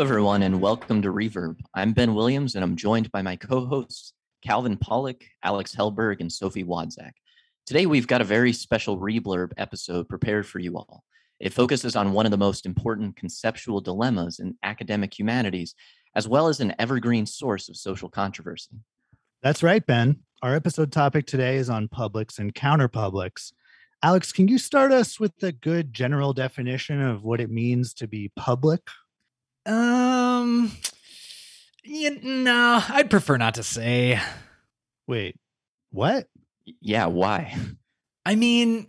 Everyone, and welcome to Reverb. I'm Ben Williams, and I'm joined by my co hosts, Calvin Pollock, Alex Hellberg, and Sophie Wadzak. Today, we've got a very special Reblurb episode prepared for you all. It focuses on one of the most important conceptual dilemmas in academic humanities, as well as an evergreen source of social controversy. That's right, Ben. Our episode topic today is on publics and counterpublics. Alex, can you start us with a good general definition of what it means to be public? Um, yeah, no, I'd prefer not to say. Wait, what? Yeah, why? I mean,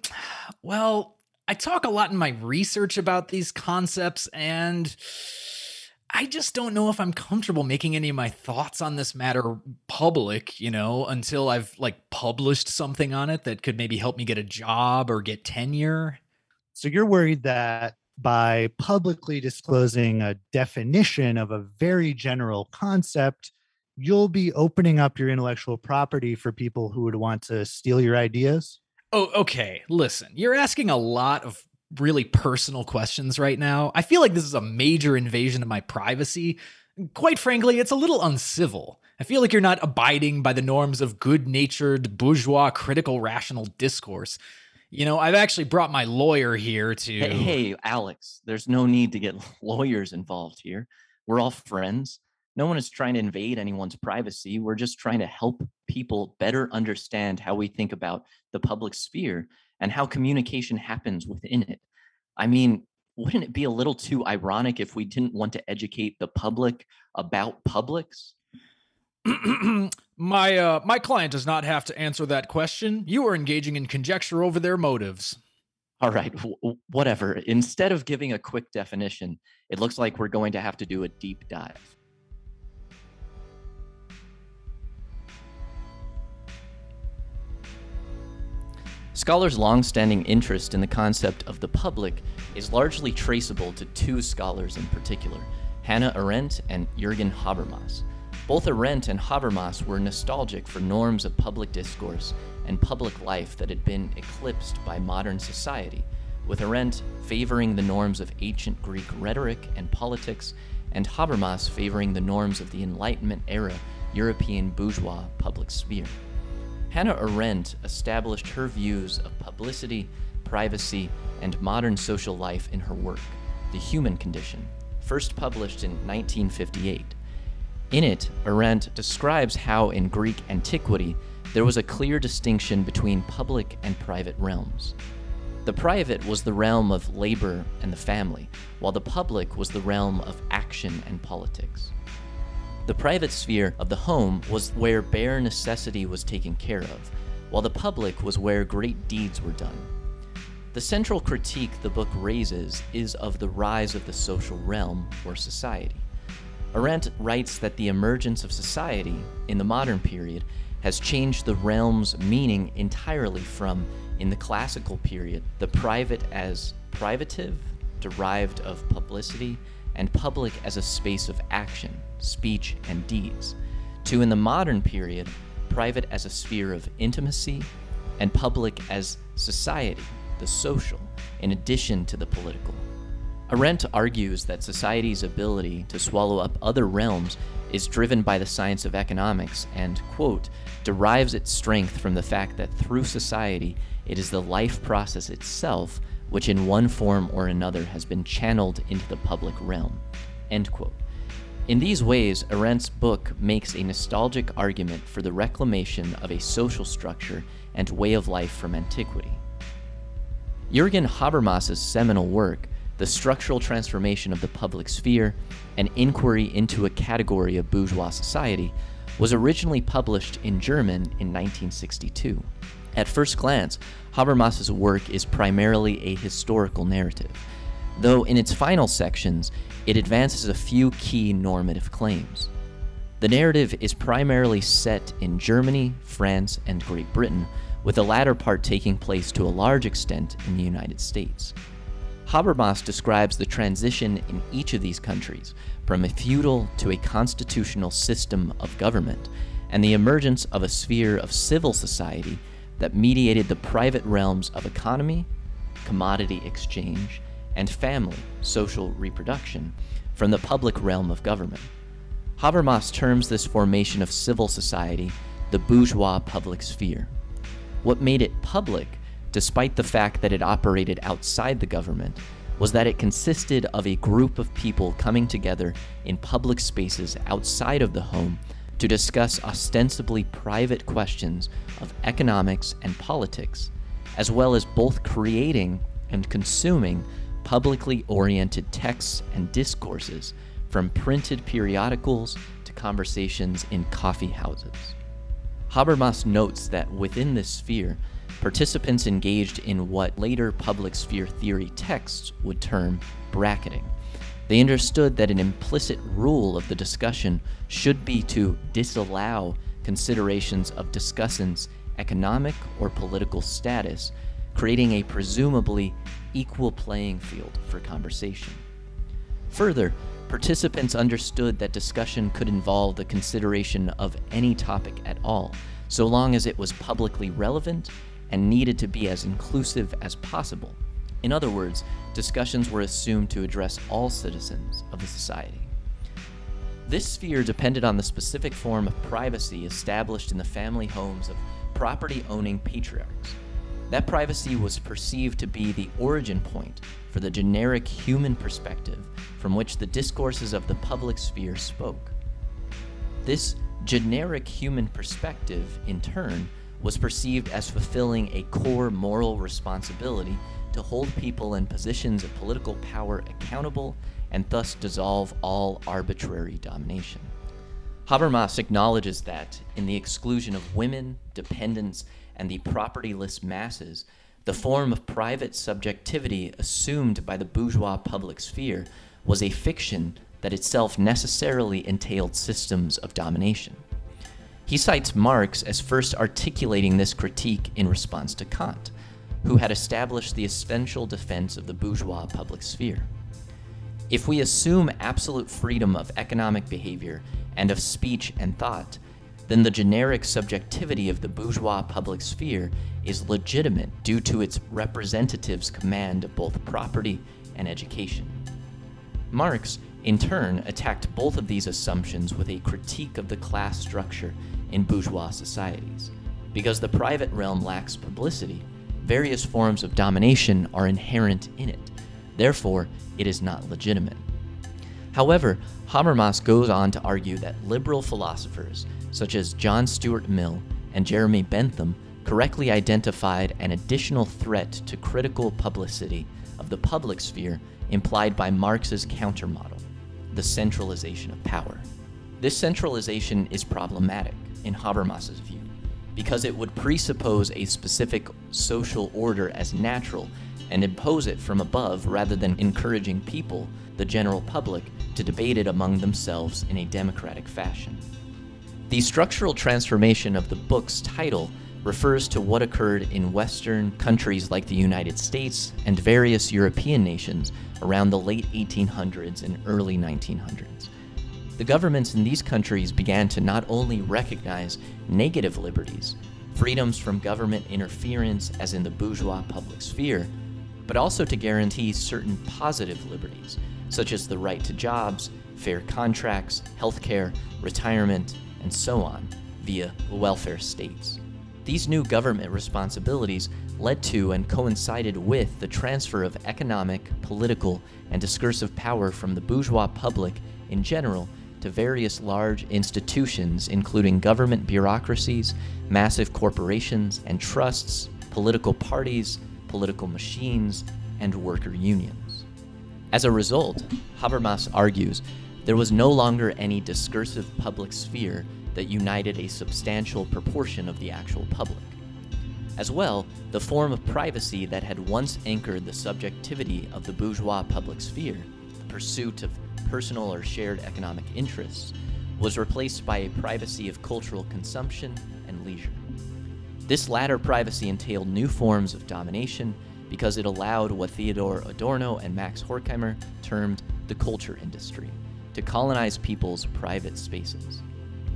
well, I talk a lot in my research about these concepts, and I just don't know if I'm comfortable making any of my thoughts on this matter public, you know, until I've like published something on it that could maybe help me get a job or get tenure. So you're worried that by publicly disclosing a definition of a very general concept, you'll be opening up your intellectual property for people who would want to steal your ideas? Oh, okay. Listen, you're asking a lot of really personal questions right now. I feel like this is a major invasion of my privacy. Quite frankly, it's a little uncivil. I feel like you're not abiding by the norms of good natured, bourgeois, critical, rational discourse. You know, I've actually brought my lawyer here to. Hey, hey, Alex, there's no need to get lawyers involved here. We're all friends. No one is trying to invade anyone's privacy. We're just trying to help people better understand how we think about the public sphere and how communication happens within it. I mean, wouldn't it be a little too ironic if we didn't want to educate the public about publics? my uh, my client does not have to answer that question. You are engaging in conjecture over their motives. All right, w- whatever. Instead of giving a quick definition, it looks like we're going to have to do a deep dive. Scholars' long-standing interest in the concept of the public is largely traceable to two scholars in particular, Hannah Arendt and Jürgen Habermas. Both Arendt and Habermas were nostalgic for norms of public discourse and public life that had been eclipsed by modern society, with Arendt favoring the norms of ancient Greek rhetoric and politics, and Habermas favoring the norms of the Enlightenment era European bourgeois public sphere. Hannah Arendt established her views of publicity, privacy, and modern social life in her work, The Human Condition, first published in 1958. In it, Arendt describes how in Greek antiquity there was a clear distinction between public and private realms. The private was the realm of labor and the family, while the public was the realm of action and politics. The private sphere of the home was where bare necessity was taken care of, while the public was where great deeds were done. The central critique the book raises is of the rise of the social realm or society. Arendt writes that the emergence of society in the modern period has changed the realm's meaning entirely from, in the classical period, the private as privative, derived of publicity, and public as a space of action, speech, and deeds, to in the modern period, private as a sphere of intimacy, and public as society, the social, in addition to the political. Arendt argues that society's ability to swallow up other realms is driven by the science of economics and, quote, derives its strength from the fact that through society, it is the life process itself which in one form or another has been channeled into the public realm. End quote. In these ways, Arendt's book makes a nostalgic argument for the reclamation of a social structure and way of life from antiquity. Jürgen Habermas's seminal work, The Structural Transformation of the Public Sphere, an inquiry into a category of bourgeois society, was originally published in German in 1962. At first glance, Habermas's work is primarily a historical narrative, though in its final sections, it advances a few key normative claims. The narrative is primarily set in Germany, France, and Great Britain, with the latter part taking place to a large extent in the United States. Habermas describes the transition in each of these countries from a feudal to a constitutional system of government and the emergence of a sphere of civil society that mediated the private realms of economy, commodity exchange, and family, social reproduction, from the public realm of government. Habermas terms this formation of civil society the bourgeois public sphere. What made it public, despite the fact that it operated outside the government, was that it consisted of a group of people coming together in public spaces outside of the home to discuss ostensibly private questions of economics and politics, as well as both creating and consuming publicly oriented texts and discourses from printed periodicals to conversations in coffee houses. Habermas notes that within this sphere, participants engaged in what later public sphere theory texts would term bracketing. They understood that an implicit rule of the discussion should be to disallow considerations of discussants' economic or political status, creating a presumably equal playing field for conversation. Further, participants understood that discussion could involve the consideration of any topic at all, so long as it was publicly relevant and needed to be as inclusive as possible. In other words, discussions were assumed to address all citizens of the society. This sphere depended on the specific form of privacy established in the family homes of property owning patriarchs. That privacy was perceived to be the origin point for the generic human perspective from which the discourses of the public sphere spoke. This generic human perspective, in turn, was perceived as fulfilling a core moral responsibility to hold people in positions of political power accountable and thus dissolve all arbitrary domination. Habermas acknowledges that, in the exclusion of women, dependents, and the propertyless masses, the form of private subjectivity assumed by the bourgeois public sphere was a fiction that itself necessarily entailed systems of domination. He cites Marx as first articulating this critique in response to Kant, who had established the essential defense of the bourgeois public sphere. If we assume absolute freedom of economic behavior and of speech and thought, then the generic subjectivity of the bourgeois public sphere is legitimate due to its representatives' command of both property and education. Marx, in turn, attacked both of these assumptions with a critique of the class structure in bourgeois societies. Because the private realm lacks publicity, various forms of domination are inherent in it. Therefore, it is not legitimate. However, Habermas goes on to argue that liberal philosophers, such as John Stuart Mill and Jeremy Bentham, correctly identified an additional threat to critical publicity of the public sphere implied by Marx's countermodel, the centralization of power. This centralization is problematic in Habermas's view, because it would presuppose a specific social order as natural and impose it from above rather than encouraging people, the general public, to debate it among themselves in a democratic fashion. The structural transformation of the book's title refers to what occurred in Western countries like the United States and various European nations around the late 1800s and early 1900s the governments in these countries began to not only recognize negative liberties, freedoms from government interference as in the bourgeois public sphere, but also to guarantee certain positive liberties, such as the right to jobs, fair contracts, healthcare, retirement, and so on, via welfare states. These new government responsibilities led to and coincided with the transfer of economic, political, and discursive power from the bourgeois public in general to various large institutions, including government bureaucracies, massive corporations and trusts, political parties, political machines, and worker unions. As a result, Habermas argues there was no longer any discursive public sphere that united a substantial proportion of the actual public. As well, the form of privacy that had once anchored the subjectivity of the bourgeois public sphere, the pursuit of personal or shared economic interests, was replaced by a privacy of cultural consumption and leisure. This latter privacy entailed new forms of domination because it allowed what Theodor Adorno and Max Horkheimer termed the culture industry to colonize people's private spaces.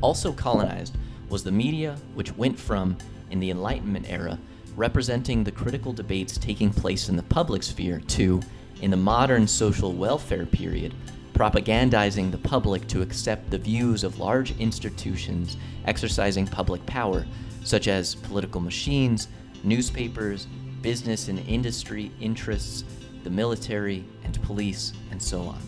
Also colonized was the media, which went from, in the Enlightenment era, representing the critical debates taking place in the public sphere to, in the modern social welfare period, propagandizing the public to accept the views of large institutions exercising public power, such as political machines, newspapers, business and industry interests, the military and police, and so on.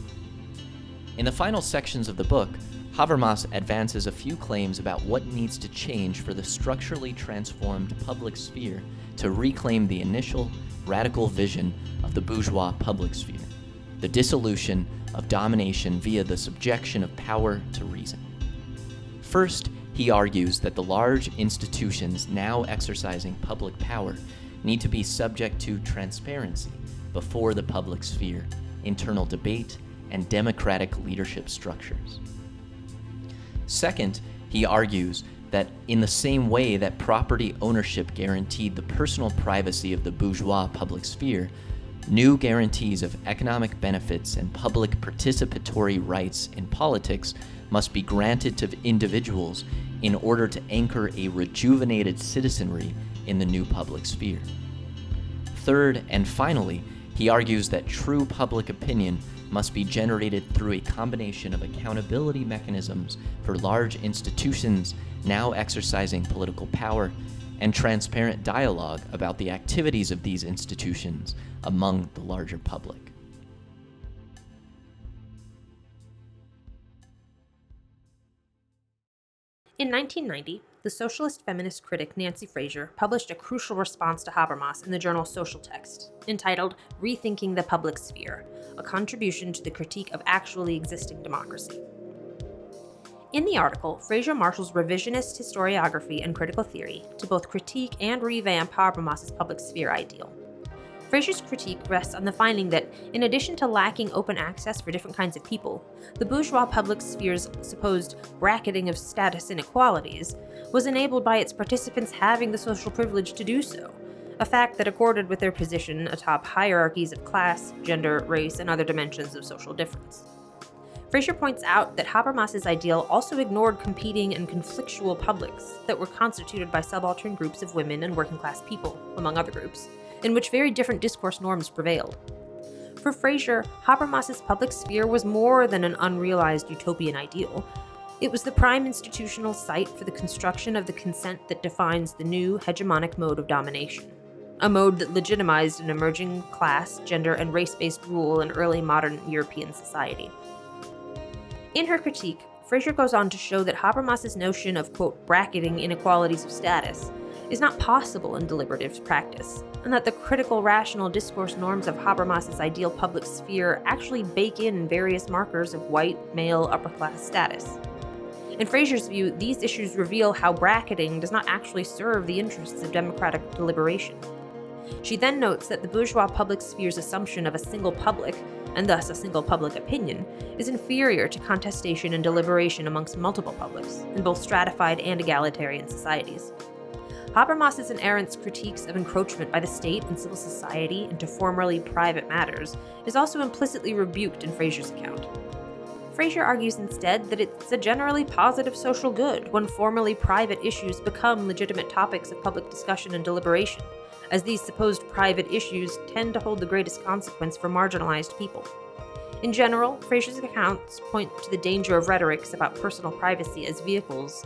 In the final sections of the book, Habermas advances a few claims about what needs to change for the structurally transformed public sphere to reclaim the initial radical vision of the bourgeois public sphere the dissolution of domination via the subjection of power to reason. First, he argues that the large institutions now exercising public power need to be subject to transparency before the public sphere, internal debate, and democratic leadership structures. Second, he argues that in the same way that property ownership guaranteed the personal privacy of the bourgeois public sphere, new guarantees of economic benefits and public participatory rights in politics must be granted to individuals in order to anchor a rejuvenated citizenry in the new public sphere. Third, and finally, he argues that true public opinion must be generated through a combination of accountability mechanisms for large institutions now exercising political power and transparent dialogue about the activities of these institutions among the larger public. In 1990, the socialist feminist critic Nancy Fraser published a crucial response to Habermas in the journal Social Text, entitled Rethinking the Public Sphere A Contribution to the Critique of Actually Existing Democracy. In the article, Fraser marshals revisionist historiography and critical theory to both critique and revamp Habermas's public sphere ideal. Fraser's critique rests on the finding that, in addition to lacking open access for different kinds of people, the bourgeois public sphere's supposed bracketing of status inequalities was enabled by its participants having the social privilege to do so, a fact that accorded with their position atop hierarchies of class, gender, race, and other dimensions of social difference. Fraser points out that Habermas's ideal also ignored competing and conflictual publics that were constituted by subaltern groups of women and working class people, among other groups, in which very different discourse norms prevailed. For Fraser, Habermas's public sphere was more than an unrealized utopian ideal. It was the prime institutional site for the construction of the consent that defines the new hegemonic mode of domination. A mode that legitimized an emerging class, gender, and race based rule in early modern European society. In her critique, Fraser goes on to show that Habermas's notion of, quote, bracketing inequalities of status is not possible in deliberative practice, and that the critical rational discourse norms of Habermas's ideal public sphere actually bake in various markers of white, male, upper class status. In Fraser's view, these issues reveal how bracketing does not actually serve the interests of democratic deliberation. She then notes that the bourgeois public sphere's assumption of a single public and thus a single public opinion, is inferior to contestation and deliberation amongst multiple publics, in both stratified and egalitarian societies. Habermas's and Arendt's critiques of encroachment by the state and civil society into formerly private matters is also implicitly rebuked in Fraser's account. Fraser argues instead that it's a generally positive social good when formerly private issues become legitimate topics of public discussion and deliberation, as these supposed private issues tend to hold the greatest consequence for marginalized people. In general, Fraser's accounts point to the danger of rhetorics about personal privacy as vehicles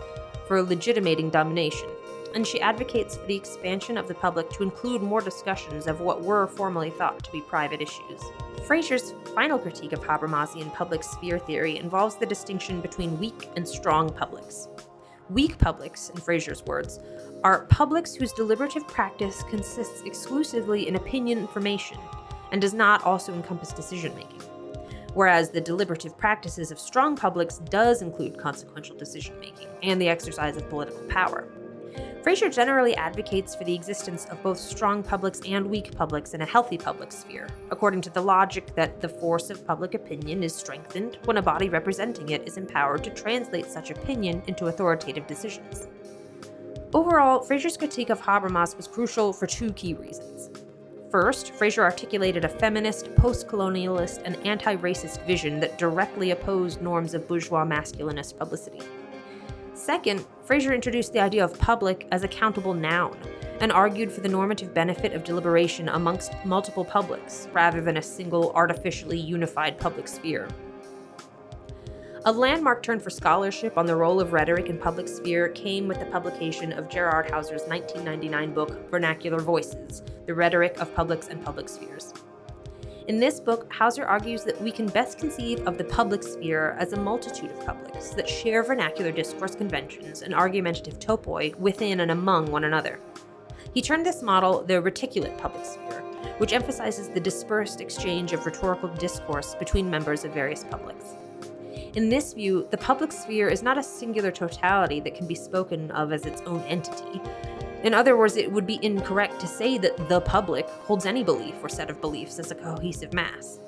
for legitimating domination, and she advocates for the expansion of the public to include more discussions of what were formerly thought to be private issues. Fraser's final critique of Habermasian public sphere theory involves the distinction between weak and strong publics. Weak publics, in Fraser's words, are publics whose deliberative practice consists exclusively in opinion formation and does not also encompass decision making. Whereas the deliberative practices of strong publics does include consequential decision making and the exercise of political power. Fraser generally advocates for the existence of both strong publics and weak publics in a healthy public sphere, according to the logic that the force of public opinion is strengthened when a body representing it is empowered to translate such opinion into authoritative decisions. Overall, Fraser's critique of Habermas was crucial for two key reasons. First, Fraser articulated a feminist, post colonialist, and anti racist vision that directly opposed norms of bourgeois masculinist publicity. Second, Fraser introduced the idea of public as a countable noun and argued for the normative benefit of deliberation amongst multiple publics rather than a single artificially unified public sphere. A landmark turn for scholarship on the role of rhetoric in public sphere came with the publication of Gerard Hauser's 1999 book, Vernacular Voices The Rhetoric of Publics and Public Spheres. In this book, Hauser argues that we can best conceive of the public sphere as a multitude of publics that share vernacular discourse conventions and argumentative topoi within and among one another. He termed this model the reticulate public sphere, which emphasizes the dispersed exchange of rhetorical discourse between members of various publics. In this view, the public sphere is not a singular totality that can be spoken of as its own entity, in other words, it would be incorrect to say that the public holds any belief or set of beliefs as a cohesive mass.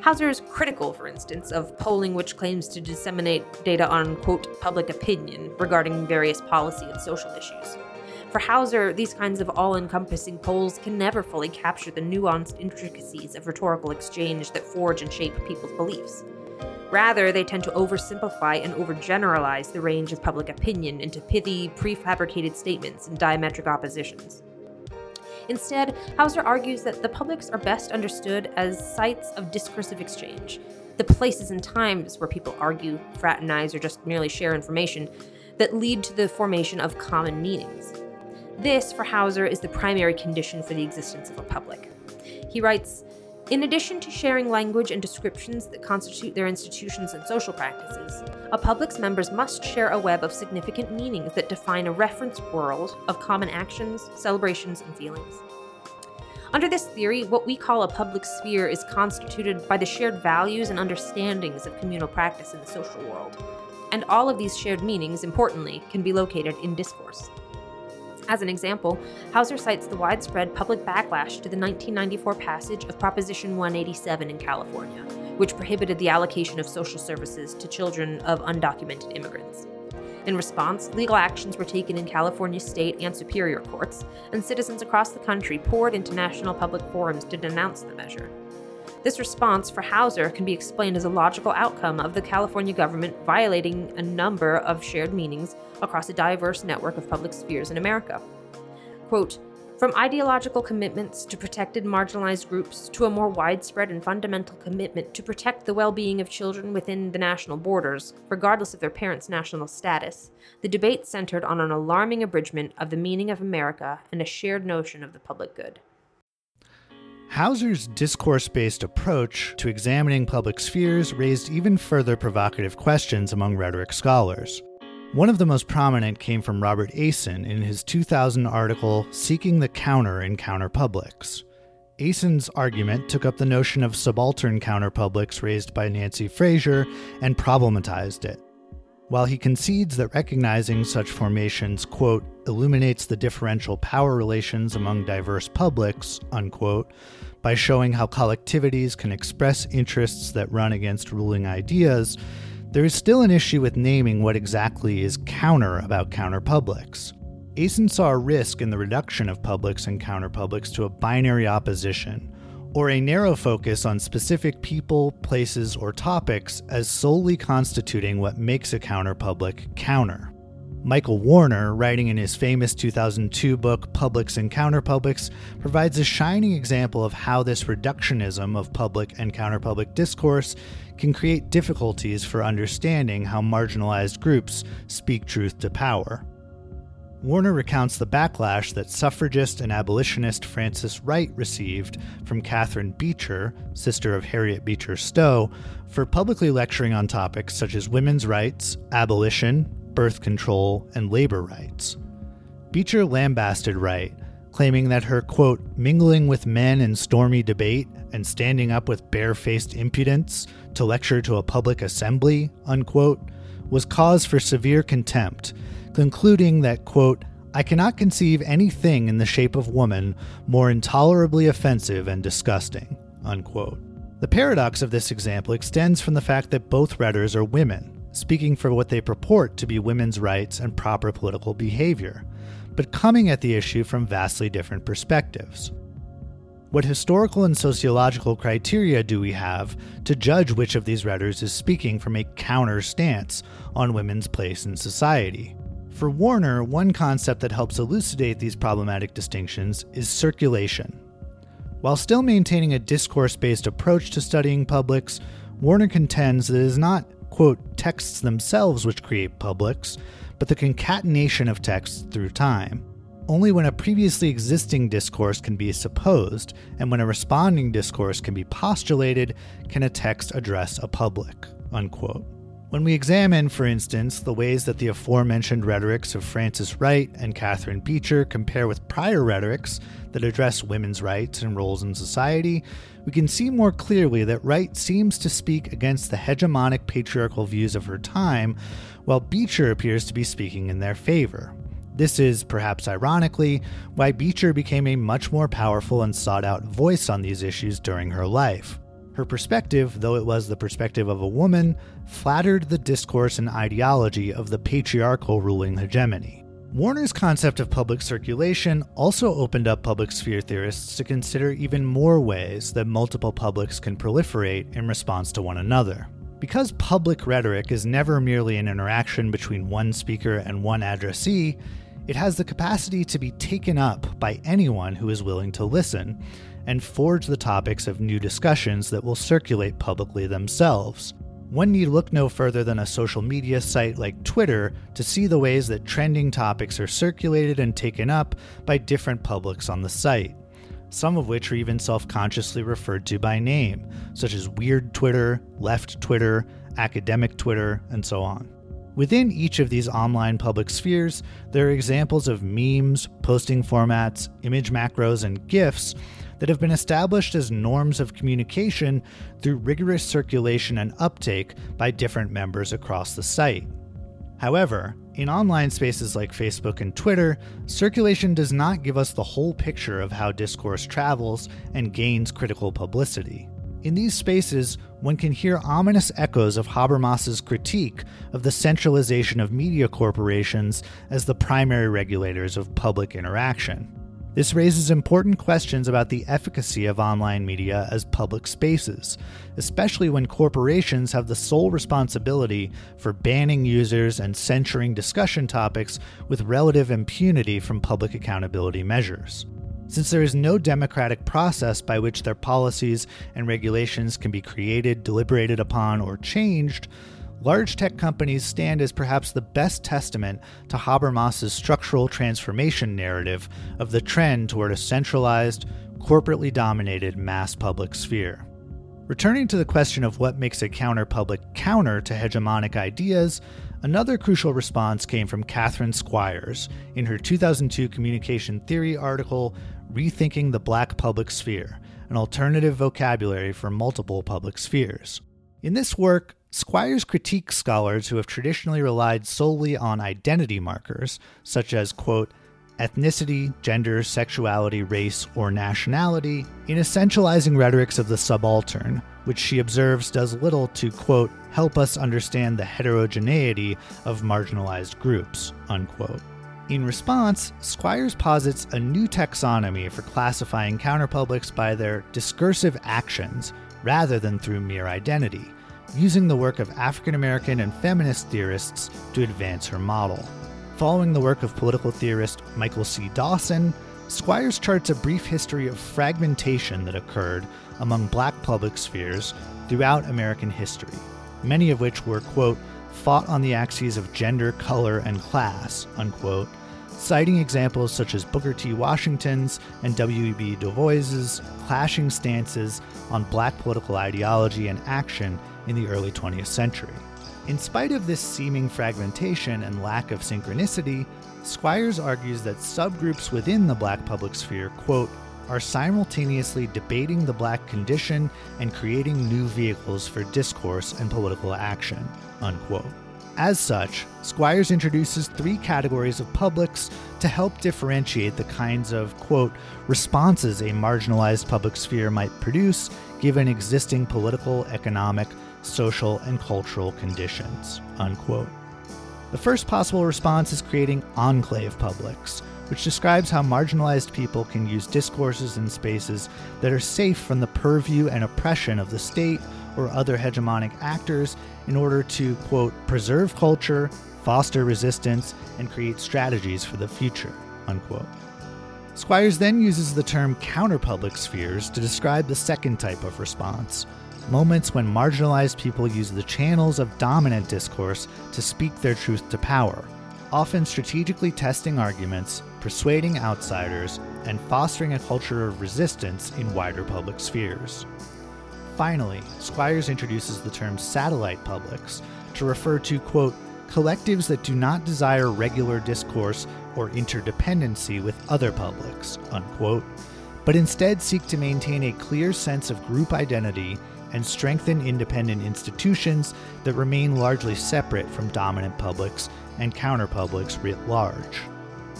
Hauser is critical, for instance, of polling which claims to disseminate data on, quote, public opinion regarding various policy and social issues. For Hauser, these kinds of all encompassing polls can never fully capture the nuanced intricacies of rhetorical exchange that forge and shape people's beliefs. Rather, they tend to oversimplify and overgeneralize the range of public opinion into pithy, prefabricated statements and diametric oppositions. Instead, Hauser argues that the publics are best understood as sites of discursive exchange, the places and times where people argue, fraternize, or just merely share information that lead to the formation of common meanings. This, for Hauser, is the primary condition for the existence of a public. He writes, in addition to sharing language and descriptions that constitute their institutions and social practices, a public's members must share a web of significant meanings that define a reference world of common actions, celebrations, and feelings. Under this theory, what we call a public sphere is constituted by the shared values and understandings of communal practice in the social world. And all of these shared meanings, importantly, can be located in discourse. As an example, Hauser cites the widespread public backlash to the 1994 passage of Proposition 187 in California, which prohibited the allocation of social services to children of undocumented immigrants. In response, legal actions were taken in California state and superior courts, and citizens across the country poured into national public forums to denounce the measure. This response for Hauser can be explained as a logical outcome of the California government violating a number of shared meanings across a diverse network of public spheres in America. Quote, from ideological commitments to protected marginalized groups to a more widespread and fundamental commitment to protect the well being of children within the national borders, regardless of their parents' national status, the debate centered on an alarming abridgment of the meaning of America and a shared notion of the public good. Hauser's discourse based approach to examining public spheres raised even further provocative questions among rhetoric scholars. One of the most prominent came from Robert Asen in his 2000 article Seeking the Counter in Counterpublics. Asen's argument took up the notion of subaltern counterpublics raised by Nancy Fraser and problematized it. While he concedes that recognizing such formations, quote, illuminates the differential power relations among diverse publics, unquote, by showing how collectivities can express interests that run against ruling ideas, there is still an issue with naming what exactly is counter about counterpublics. Asen saw a risk in the reduction of publics and counterpublics to a binary opposition, or a narrow focus on specific people, places, or topics as solely constituting what makes a counterpublic counter. Michael Warner, writing in his famous 2002 book Publics and Counterpublics, provides a shining example of how this reductionism of public and counterpublic discourse can create difficulties for understanding how marginalized groups speak truth to power. Warner recounts the backlash that suffragist and abolitionist Frances Wright received from Catherine Beecher, sister of Harriet Beecher Stowe, for publicly lecturing on topics such as women's rights, abolition, birth control, and labor rights. Beecher lambasted Wright, claiming that her, quote, mingling with men in stormy debate and standing up with barefaced impudence to lecture to a public assembly, unquote, was cause for severe contempt, concluding that, quote, I cannot conceive anything in the shape of woman more intolerably offensive and disgusting, unquote. The paradox of this example extends from the fact that both writers are women, speaking for what they purport to be women's rights and proper political behavior, but coming at the issue from vastly different perspectives. What historical and sociological criteria do we have to judge which of these writers is speaking from a counter stance on women's place in society? For Warner, one concept that helps elucidate these problematic distinctions is circulation. While still maintaining a discourse based approach to studying publics, Warner contends that it is not quote, texts themselves which create publics, but the concatenation of texts through time. Only when a previously existing discourse can be supposed, and when a responding discourse can be postulated, can a text address a public. Unquote. When we examine, for instance, the ways that the aforementioned rhetorics of Frances Wright and Catherine Beecher compare with prior rhetorics that address women's rights and roles in society, we can see more clearly that Wright seems to speak against the hegemonic patriarchal views of her time, while Beecher appears to be speaking in their favor. This is, perhaps ironically, why Beecher became a much more powerful and sought out voice on these issues during her life. Her perspective, though it was the perspective of a woman, flattered the discourse and ideology of the patriarchal ruling hegemony. Warner's concept of public circulation also opened up public sphere theorists to consider even more ways that multiple publics can proliferate in response to one another. Because public rhetoric is never merely an interaction between one speaker and one addressee, it has the capacity to be taken up by anyone who is willing to listen and forge the topics of new discussions that will circulate publicly themselves. One need look no further than a social media site like Twitter to see the ways that trending topics are circulated and taken up by different publics on the site, some of which are even self consciously referred to by name, such as Weird Twitter, Left Twitter, Academic Twitter, and so on. Within each of these online public spheres, there are examples of memes, posting formats, image macros, and GIFs that have been established as norms of communication through rigorous circulation and uptake by different members across the site. However, in online spaces like Facebook and Twitter, circulation does not give us the whole picture of how discourse travels and gains critical publicity. In these spaces, one can hear ominous echoes of Habermas's critique of the centralization of media corporations as the primary regulators of public interaction. This raises important questions about the efficacy of online media as public spaces, especially when corporations have the sole responsibility for banning users and censoring discussion topics with relative impunity from public accountability measures. Since there is no democratic process by which their policies and regulations can be created, deliberated upon, or changed, large tech companies stand as perhaps the best testament to Habermas's structural transformation narrative of the trend toward a centralized, corporately dominated mass public sphere. Returning to the question of what makes a counterpublic counter to hegemonic ideas, another crucial response came from Catherine Squires in her 2002 communication theory article, Rethinking the Black Public Sphere An Alternative Vocabulary for Multiple Public Spheres. In this work, Squires critiques scholars who have traditionally relied solely on identity markers, such as, quote, ethnicity, gender, sexuality, race, or nationality, in essentializing rhetorics of the subaltern, which she observes does little to, quote, help us understand the heterogeneity of marginalized groups, unquote. In response, Squires posits a new taxonomy for classifying counterpublics by their discursive actions rather than through mere identity, using the work of African American and feminist theorists to advance her model. Following the work of political theorist Michael C. Dawson, Squires charts a brief history of fragmentation that occurred among black public spheres throughout American history, many of which were, quote, fought on the axes of gender, color, and class, unquote, citing examples such as Booker T. Washington's and W.E.B. Du Bois's clashing stances on black political ideology and action in the early 20th century. In spite of this seeming fragmentation and lack of synchronicity, Squires argues that subgroups within the black public sphere, quote, are simultaneously debating the black condition and creating new vehicles for discourse and political action, unquote. As such, Squires introduces three categories of publics to help differentiate the kinds of, quote, responses a marginalized public sphere might produce given existing political, economic, social, and cultural conditions. Unquote. The first possible response is creating enclave publics, which describes how marginalized people can use discourses and spaces that are safe from the purview and oppression of the state or other hegemonic actors in order to, quote, preserve culture, foster resistance, and create strategies for the future, unquote. Squires then uses the term counterpublic spheres to describe the second type of response, moments when marginalized people use the channels of dominant discourse to speak their truth to power, often strategically testing arguments, persuading outsiders, and fostering a culture of resistance in wider public spheres. Finally, Squires introduces the term satellite publics to refer to, quote, collectives that do not desire regular discourse or interdependency with other publics, unquote, but instead seek to maintain a clear sense of group identity and strengthen independent institutions that remain largely separate from dominant publics and counterpublics writ large.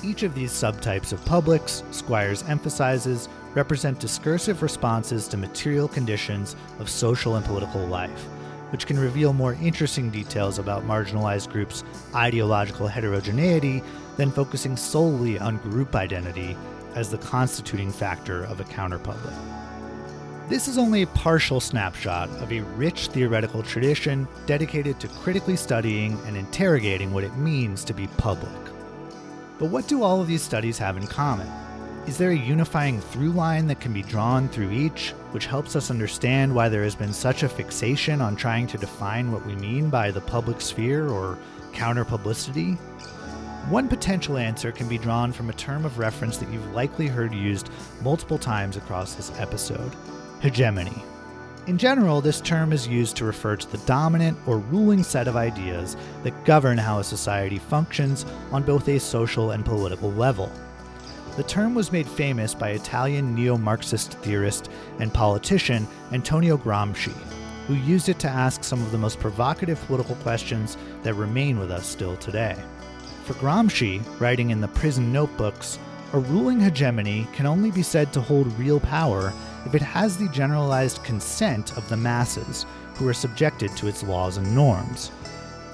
Each of these subtypes of publics, Squires emphasizes, represent discursive responses to material conditions of social and political life, which can reveal more interesting details about marginalized groups' ideological heterogeneity than focusing solely on group identity as the constituting factor of a counterpublic. This is only a partial snapshot of a rich theoretical tradition dedicated to critically studying and interrogating what it means to be public. But what do all of these studies have in common? Is there a unifying through line that can be drawn through each, which helps us understand why there has been such a fixation on trying to define what we mean by the public sphere or counter publicity? One potential answer can be drawn from a term of reference that you've likely heard used multiple times across this episode hegemony. In general, this term is used to refer to the dominant or ruling set of ideas that govern how a society functions on both a social and political level. The term was made famous by Italian neo Marxist theorist and politician Antonio Gramsci, who used it to ask some of the most provocative political questions that remain with us still today. For Gramsci, writing in the prison notebooks, a ruling hegemony can only be said to hold real power if it has the generalized consent of the masses, who are subjected to its laws and norms.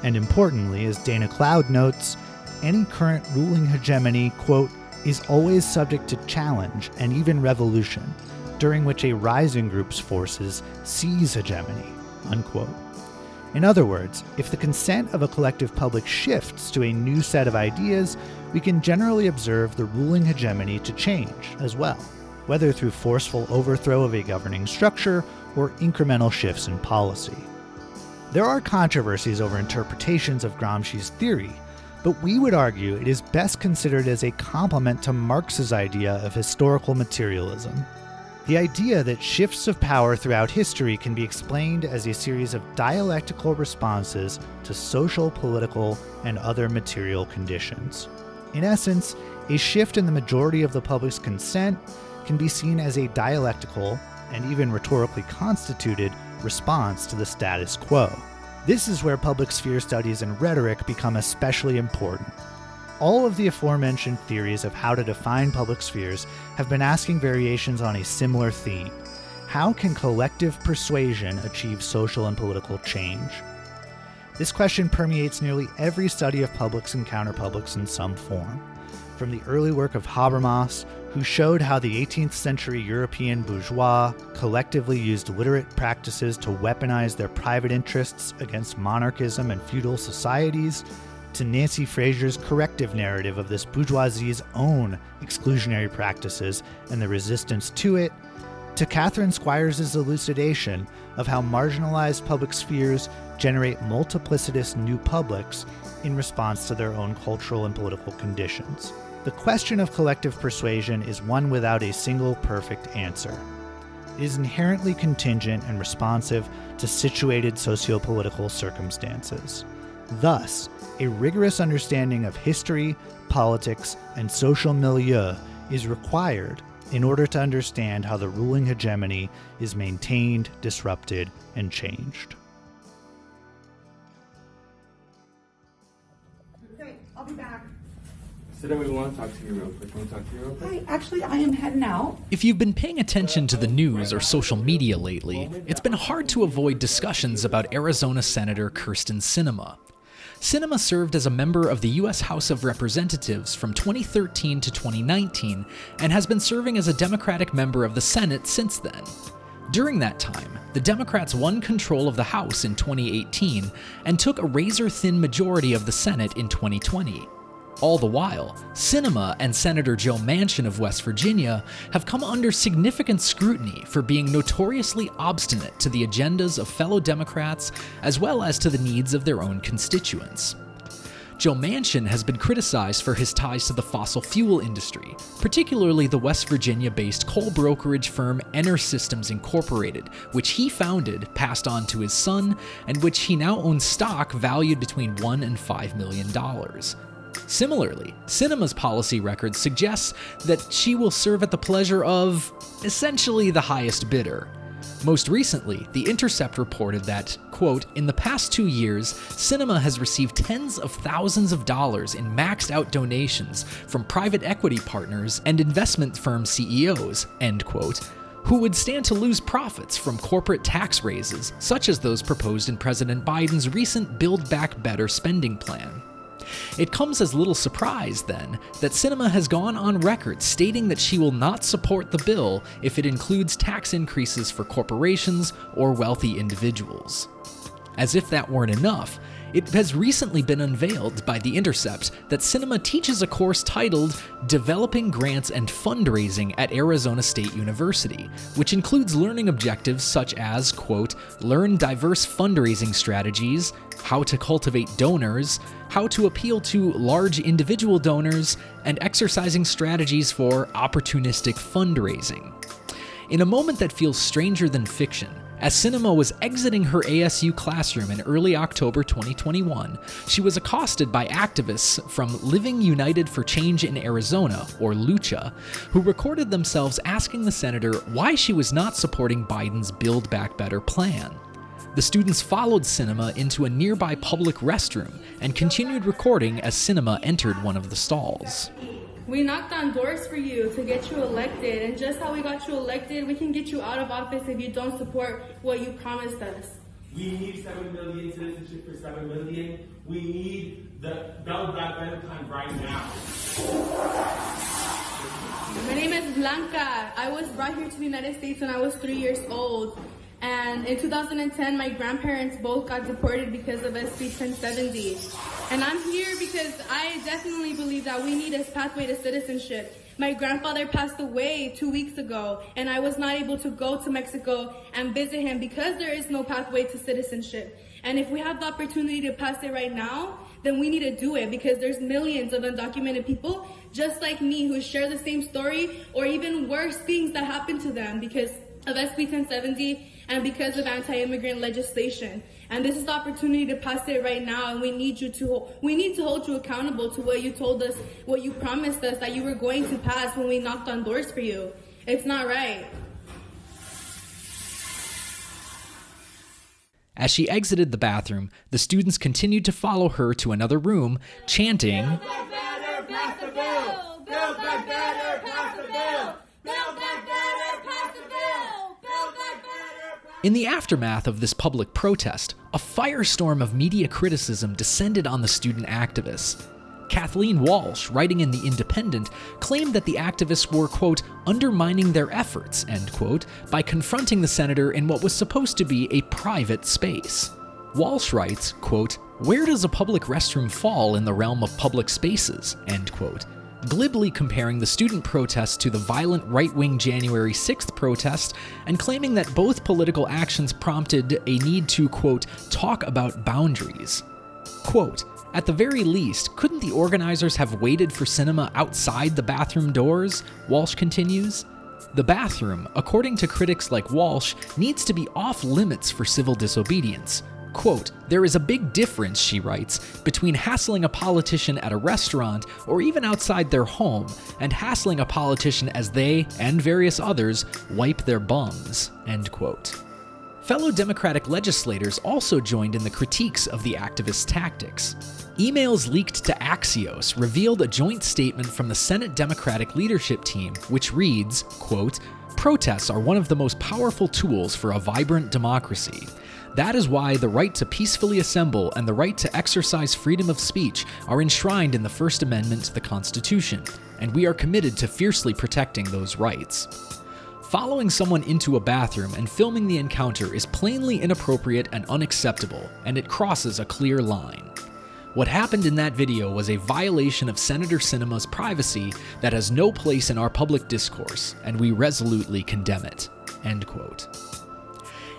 And importantly, as Dana Cloud notes, any current ruling hegemony, quote, is always subject to challenge and even revolution, during which a rising group's forces seize hegemony, unquote. In other words, if the consent of a collective public shifts to a new set of ideas, we can generally observe the ruling hegemony to change as well whether through forceful overthrow of a governing structure or incremental shifts in policy. There are controversies over interpretations of Gramsci's theory, but we would argue it is best considered as a complement to Marx's idea of historical materialism. The idea that shifts of power throughout history can be explained as a series of dialectical responses to social, political, and other material conditions. In essence, a shift in the majority of the public's consent can be seen as a dialectical and even rhetorically constituted response to the status quo. This is where public sphere studies and rhetoric become especially important. All of the aforementioned theories of how to define public spheres have been asking variations on a similar theme. How can collective persuasion achieve social and political change? This question permeates nearly every study of publics and counterpublics in some form. From the early work of Habermas who showed how the 18th century European bourgeois collectively used literate practices to weaponize their private interests against monarchism and feudal societies, to Nancy Fraser's corrective narrative of this bourgeoisie's own exclusionary practices and the resistance to it, to Catherine Squires' elucidation of how marginalized public spheres generate multiplicitous new publics in response to their own cultural and political conditions. The question of collective persuasion is one without a single perfect answer. It is inherently contingent and responsive to situated sociopolitical circumstances. Thus, a rigorous understanding of history, politics, and social milieu is required in order to understand how the ruling hegemony is maintained, disrupted, and changed. Sit we want to talk to you real quick. Can we talk to you real quick? Hi, actually, I am heading out. If you've been paying attention to the news or social media lately, it's been hard to avoid discussions about Arizona Senator Kyrsten Sinema. Sinema served as a member of the U.S. House of Representatives from 2013 to 2019 and has been serving as a Democratic member of the Senate since then. During that time, the Democrats won control of the House in 2018 and took a razor thin majority of the Senate in 2020. All the while, Sinema and Senator Joe Manchin of West Virginia have come under significant scrutiny for being notoriously obstinate to the agendas of fellow Democrats as well as to the needs of their own constituents. Joe Manchin has been criticized for his ties to the fossil fuel industry, particularly the West Virginia based coal brokerage firm Enersystems Incorporated, which he founded, passed on to his son, and which he now owns stock valued between $1 and $5 million. Similarly, Sinema's policy record suggests that she will serve at the pleasure of essentially the highest bidder. Most recently, The Intercept reported that, quote, in the past two years, Sinema has received tens of thousands of dollars in maxed out donations from private equity partners and investment firm CEOs, end quote, who would stand to lose profits from corporate tax raises, such as those proposed in President Biden's recent Build Back Better spending plan. It comes as little surprise, then, that Sinema has gone on record stating that she will not support the bill if it includes tax increases for corporations or wealthy individuals. As if that weren't enough, it has recently been unveiled by The Intercept that Sinema teaches a course titled Developing Grants and Fundraising at Arizona State University, which includes learning objectives such as, quote, learn diverse fundraising strategies, how to cultivate donors, how to appeal to large individual donors, and exercising strategies for opportunistic fundraising. In a moment that feels stranger than fiction, as Sinema was exiting her ASU classroom in early October 2021, she was accosted by activists from Living United for Change in Arizona, or Lucha, who recorded themselves asking the senator why she was not supporting Biden's Build Back Better plan. The students followed Sinema into a nearby public restroom and continued recording as Sinema entered one of the stalls. We knocked on doors for you to get you elected, and just how we got you elected, we can get you out of office if you don't support what you promised us. We need 7 million citizenship for 7 million. We need the Back Better plan right now. My name is Blanca. I was brought here to the United States when I was three years old. And in 2010, my grandparents both got deported because of SB 1070. And I'm here because I definitely believe that we need a pathway to citizenship. My grandfather passed away two weeks ago, and I was not able to go to Mexico and visit him because there is no pathway to citizenship. And if we have the opportunity to pass it right now, then we need to do it because there's millions of undocumented people just like me who share the same story or even worse things that happen to them because of SB 1070 and because of anti-immigrant legislation. And this is the opportunity to pass it right now, and we need you to we need to hold you accountable to what you told us, what you promised us that you were going to pass when we knocked on doors for you. It's not right. As she exited the bathroom, the students continued to follow her to another room, chanting, Build Back Better, pass the bill! Build Back Better, pass the bill! Build Back Better, pass the bill! Build Back Better, pass In the aftermath of this public protest, a firestorm of media criticism descended on the student activists. Kathleen Walsh, writing in The Independent, claimed that the activists were, quote, undermining their efforts, end quote, by confronting the senator in what was supposed to be a private space. Walsh writes, quote, Where does a public restroom fall in the realm of public spaces? End quote. Glibly comparing the student protests to the violent right wing January 6th protest and claiming that both political actions prompted a need to, quote, talk about boundaries. Quote, at the very least, couldn't the organizers have waited for Sinema outside the bathroom doors? Walsh continues. The bathroom, according to critics like Walsh, needs to be off limits for civil disobedience. Quote, there is a big difference, she writes, between hassling a politician at a restaurant or even outside their home and hassling a politician as they, and various others, wipe their bums. End quote. Fellow Democratic legislators also joined in the critiques of the activists' tactics. Emails leaked to Axios revealed a joint statement from the Senate Democratic leadership team, which reads, quote, Protests are one of the most powerful tools for a vibrant democracy. That is why the right to peacefully assemble and the right to exercise freedom of speech are enshrined in the First Amendment to the Constitution, and we are committed to fiercely protecting those rights. Following someone into a bathroom and filming the encounter is plainly inappropriate and unacceptable, and it crosses a clear line. What happened in that video was a violation of Senator Sinema's privacy that has no place in our public discourse, and we resolutely condemn it. End quote.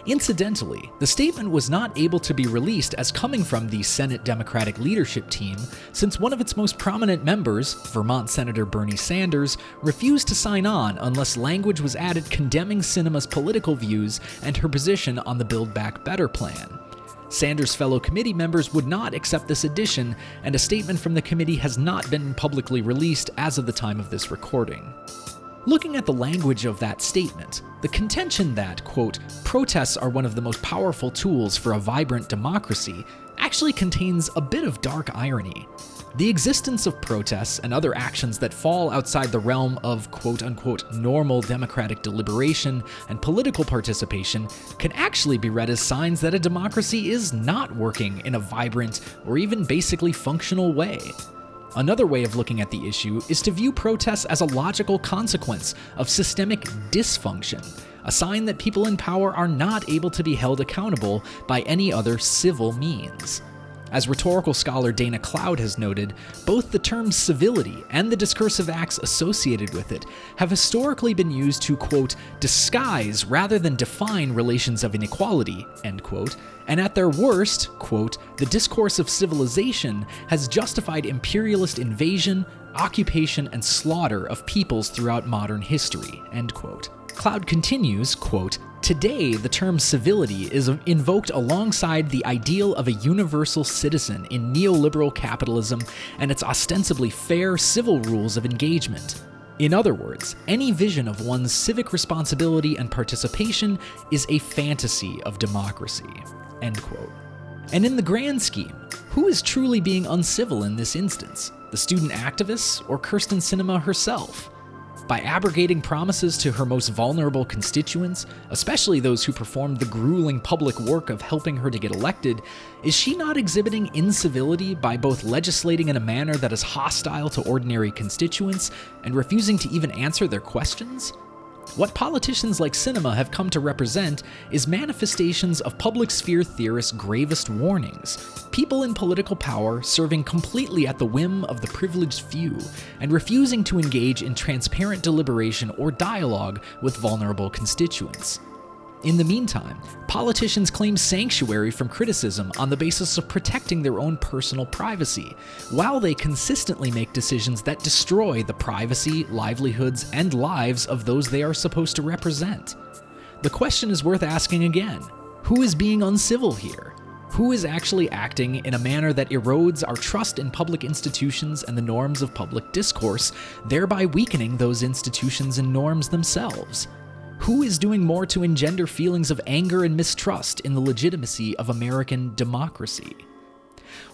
Incidentally, the statement was not able to be released as coming from the Senate Democratic leadership team since one of its most prominent members, Vermont Senator Bernie Sanders, refused to sign on unless language was added condemning Sinema's political views and her position on the Build Back Better plan. Sanders' fellow committee members would not accept this addition, and a statement from the committee has not been publicly released as of the time of this recording. Looking at the language of that statement, the contention that, quote, protests are one of the most powerful tools for a vibrant democracy actually contains a bit of dark irony. The existence of protests and other actions that fall outside the realm of quote unquote normal democratic deliberation and political participation can actually be read as signs that a democracy is not working in a vibrant or even basically functional way. Another way of looking at the issue is to view protests as a logical consequence of systemic dysfunction, a sign that people in power are not able to be held accountable by any other civil means. As rhetorical scholar Dana Cloud has noted, both the term civility and the discursive acts associated with it have historically been used to, quote, disguise rather than define relations of inequality, end quote, and at their worst, quote, the discourse of civilization has justified imperialist invasion, occupation, and slaughter of peoples throughout modern history, end quote. Cloud continues, quote, Today, the term civility is invoked alongside the ideal of a universal citizen in neoliberal capitalism and its ostensibly fair civil rules of engagement. In other words, any vision of one's civic responsibility and participation is a fantasy of democracy. End quote. And in the grand scheme, who is truly being uncivil in this instance? The student activists or Kyrsten Sinema herself? By abrogating promises to her most vulnerable constituents, especially those who performed the grueling public work of helping her to get elected, is she not exhibiting incivility by both legislating in a manner that is hostile to ordinary constituents and refusing to even answer their questions? What politicians like Sinema have come to represent is manifestations of public sphere theorists' gravest warnings people in political power serving completely at the whim of the privileged few and refusing to engage in transparent deliberation or dialogue with vulnerable constituents. In the meantime, politicians claim sanctuary from criticism on the basis of protecting their own personal privacy, while they consistently make decisions that destroy the privacy, livelihoods, and lives of those they are supposed to represent. The question is worth asking again who is being uncivil here? Who is actually acting in a manner that erodes our trust in public institutions and the norms of public discourse, thereby weakening those institutions and norms themselves? Who is doing more to engender feelings of anger and mistrust in the legitimacy of American democracy?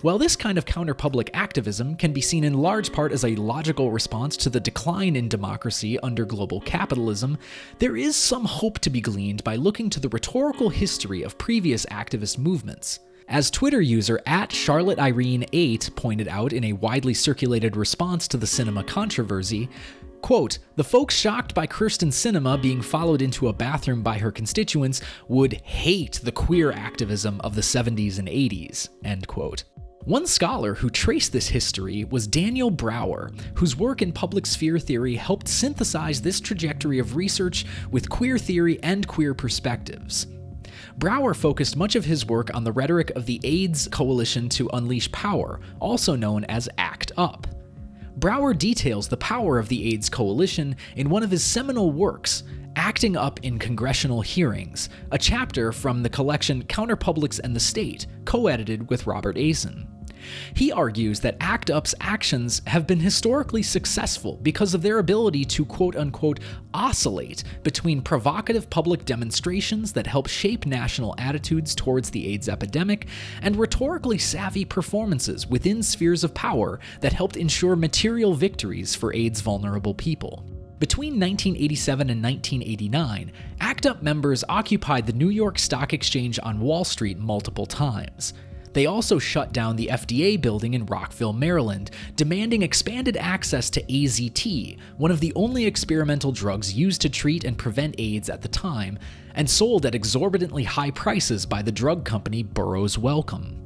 While this kind of counterpublic activism can be seen in large part as a logical response to the decline in democracy under global capitalism, there is some hope to be gleaned by looking to the rhetorical history of previous activist movements. As Twitter user at Charlotte Irene 8 pointed out in a widely circulated response to the Sinema controversy, Quote, the folks shocked by Kyrsten Sinema being followed into a bathroom by her constituents would hate the queer activism of the 70s and 80s, end quote. One scholar who traced this history was Daniel Brouwer, whose work in public sphere theory helped synthesize this trajectory of research with queer theory and queer perspectives. Brouwer focused much of his work on the rhetoric of the AIDS Coalition to Unleash Power, also known as ACT UP. Brouwer details the power of the AIDS Coalition in one of his seminal works, Acting Up in Congressional Hearings, a chapter from the collection Counterpublics and the State, co edited with Robert Asen. He argues that ACT UP's actions have been historically successful because of their ability to quote unquote oscillate between provocative public demonstrations that help shape national attitudes towards the AIDS epidemic and rhetorically savvy performances within spheres of power that helped ensure material victories for AIDS vulnerable people. Between 1987 and 1989, ACT UP members occupied the New York Stock Exchange on Wall Street multiple times. They also shut down the FDA building in Rockville, Maryland, demanding expanded access to AZT, one of the only experimental drugs used to treat and prevent AIDS at the time, and sold at exorbitantly high prices by the drug company Burroughs Wellcome.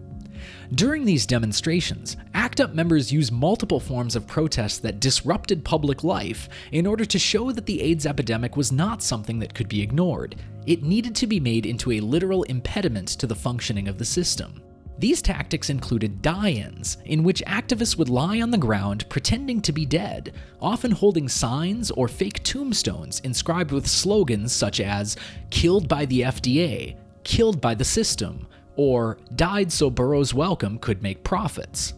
During these demonstrations, ACT UP members used multiple forms of protest that disrupted public life in order to show that the AIDS epidemic was not something that could be ignored. It needed to be made into a literal impediment to the functioning of the system. These tactics included die ins, in which activists would lie on the ground pretending to be dead, often holding signs or fake tombstones inscribed with slogans such as, killed by the FDA, killed by the system, or died so Burroughs Wellcome could make profits.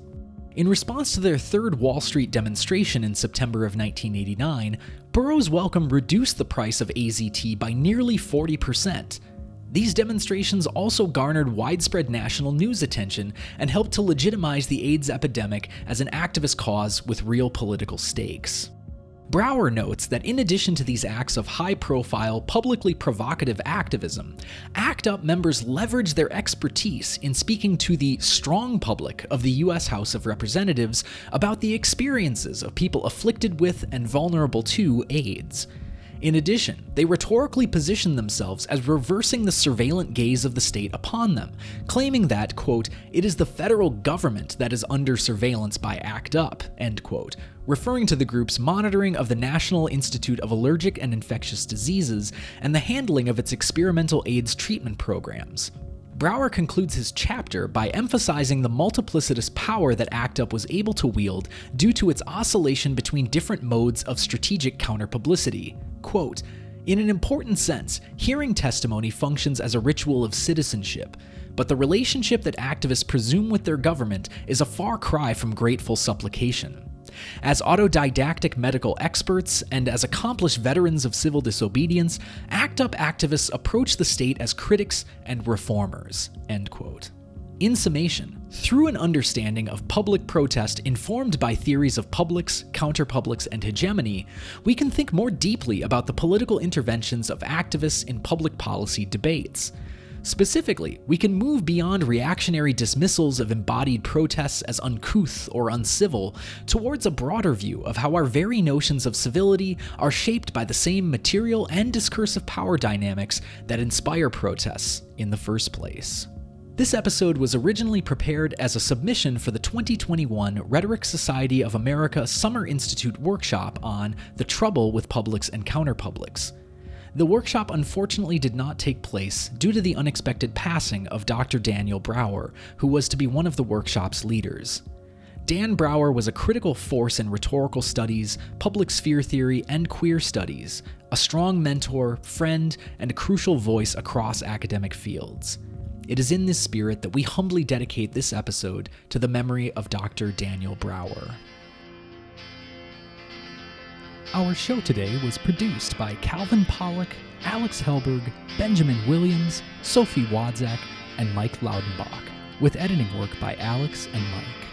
In response to their third Wall Street demonstration in September of 1989, Burroughs Wellcome reduced the price of AZT by nearly 40%. These demonstrations also garnered widespread national news attention and helped to legitimize the AIDS epidemic as an activist cause with real political stakes. Brouwer notes that in addition to these acts of high profile, publicly provocative activism, ACT UP members leverage their expertise in speaking to the strong public of the US House of Representatives about the experiences of people afflicted with and vulnerable to AIDS. In addition, they rhetorically position themselves as reversing the surveillant gaze of the state upon them, claiming that, quote, it is the federal government that is under surveillance by ACT UP, end quote, referring to the group's monitoring of the National Institute of Allergic and Infectious Diseases and the handling of its experimental AIDS treatment programs. Brouwer concludes his chapter by emphasizing the multiplicitous power that ACT UP was able to wield due to its oscillation between different modes of strategic counterpublicity. Quote, in an important sense, hearing testimony functions as a ritual of citizenship, but the relationship that activists presume with their government is a far cry from grateful supplication. As autodidactic medical experts and as accomplished veterans of civil disobedience, ACT UP activists approach the state as critics and reformers. End quote. In summation, through an understanding of public protest informed by theories of publics, counterpublics, and hegemony, we can think more deeply about the political interventions of activists in public policy debates. Specifically, we can move beyond reactionary dismissals of embodied protests as uncouth or uncivil towards a broader view of how our very notions of civility are shaped by the same material and discursive power dynamics that inspire protests in the first place. This episode was originally prepared as a submission for the 2021 Rhetoric Society of America Summer Institute workshop on the trouble with publics and counterpublics. The workshop unfortunately did not take place due to the unexpected passing of Dr. Daniel Brouwer, who was to be one of the workshop's leaders. Dan Brouwer was a critical force in rhetorical studies, public sphere theory, and queer studies, a strong mentor, friend, and a crucial voice across academic fields. It is in this spirit that we humbly dedicate this episode to the memory of Dr. Daniel Brouwer. Our show today was produced by Calvin Pollock, Alex Helberg, Benjamin Williams, Sophie Wadzak, and Mike Laudenbach, with editing work by Alex and Mike.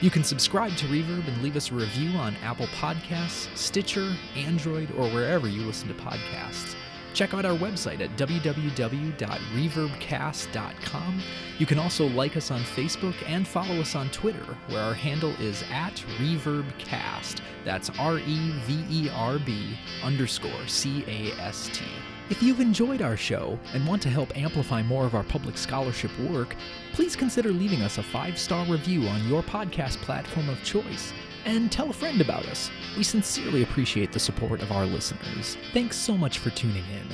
You can subscribe to Reverb and leave us a review on Apple Podcasts, Stitcher, Android, or wherever you listen to podcasts. Check out our website at www.reverbcast.com. You can also like us on Facebook and follow us on Twitter, where our handle is at ReverbCast. That's R E V E R B underscore C A S T. If you've enjoyed our show and want to help amplify more of our public scholarship work, please consider leaving us a five star review on your podcast platform of choice. And tell a friend about us. We sincerely appreciate the support of our listeners. Thanks so much for tuning in.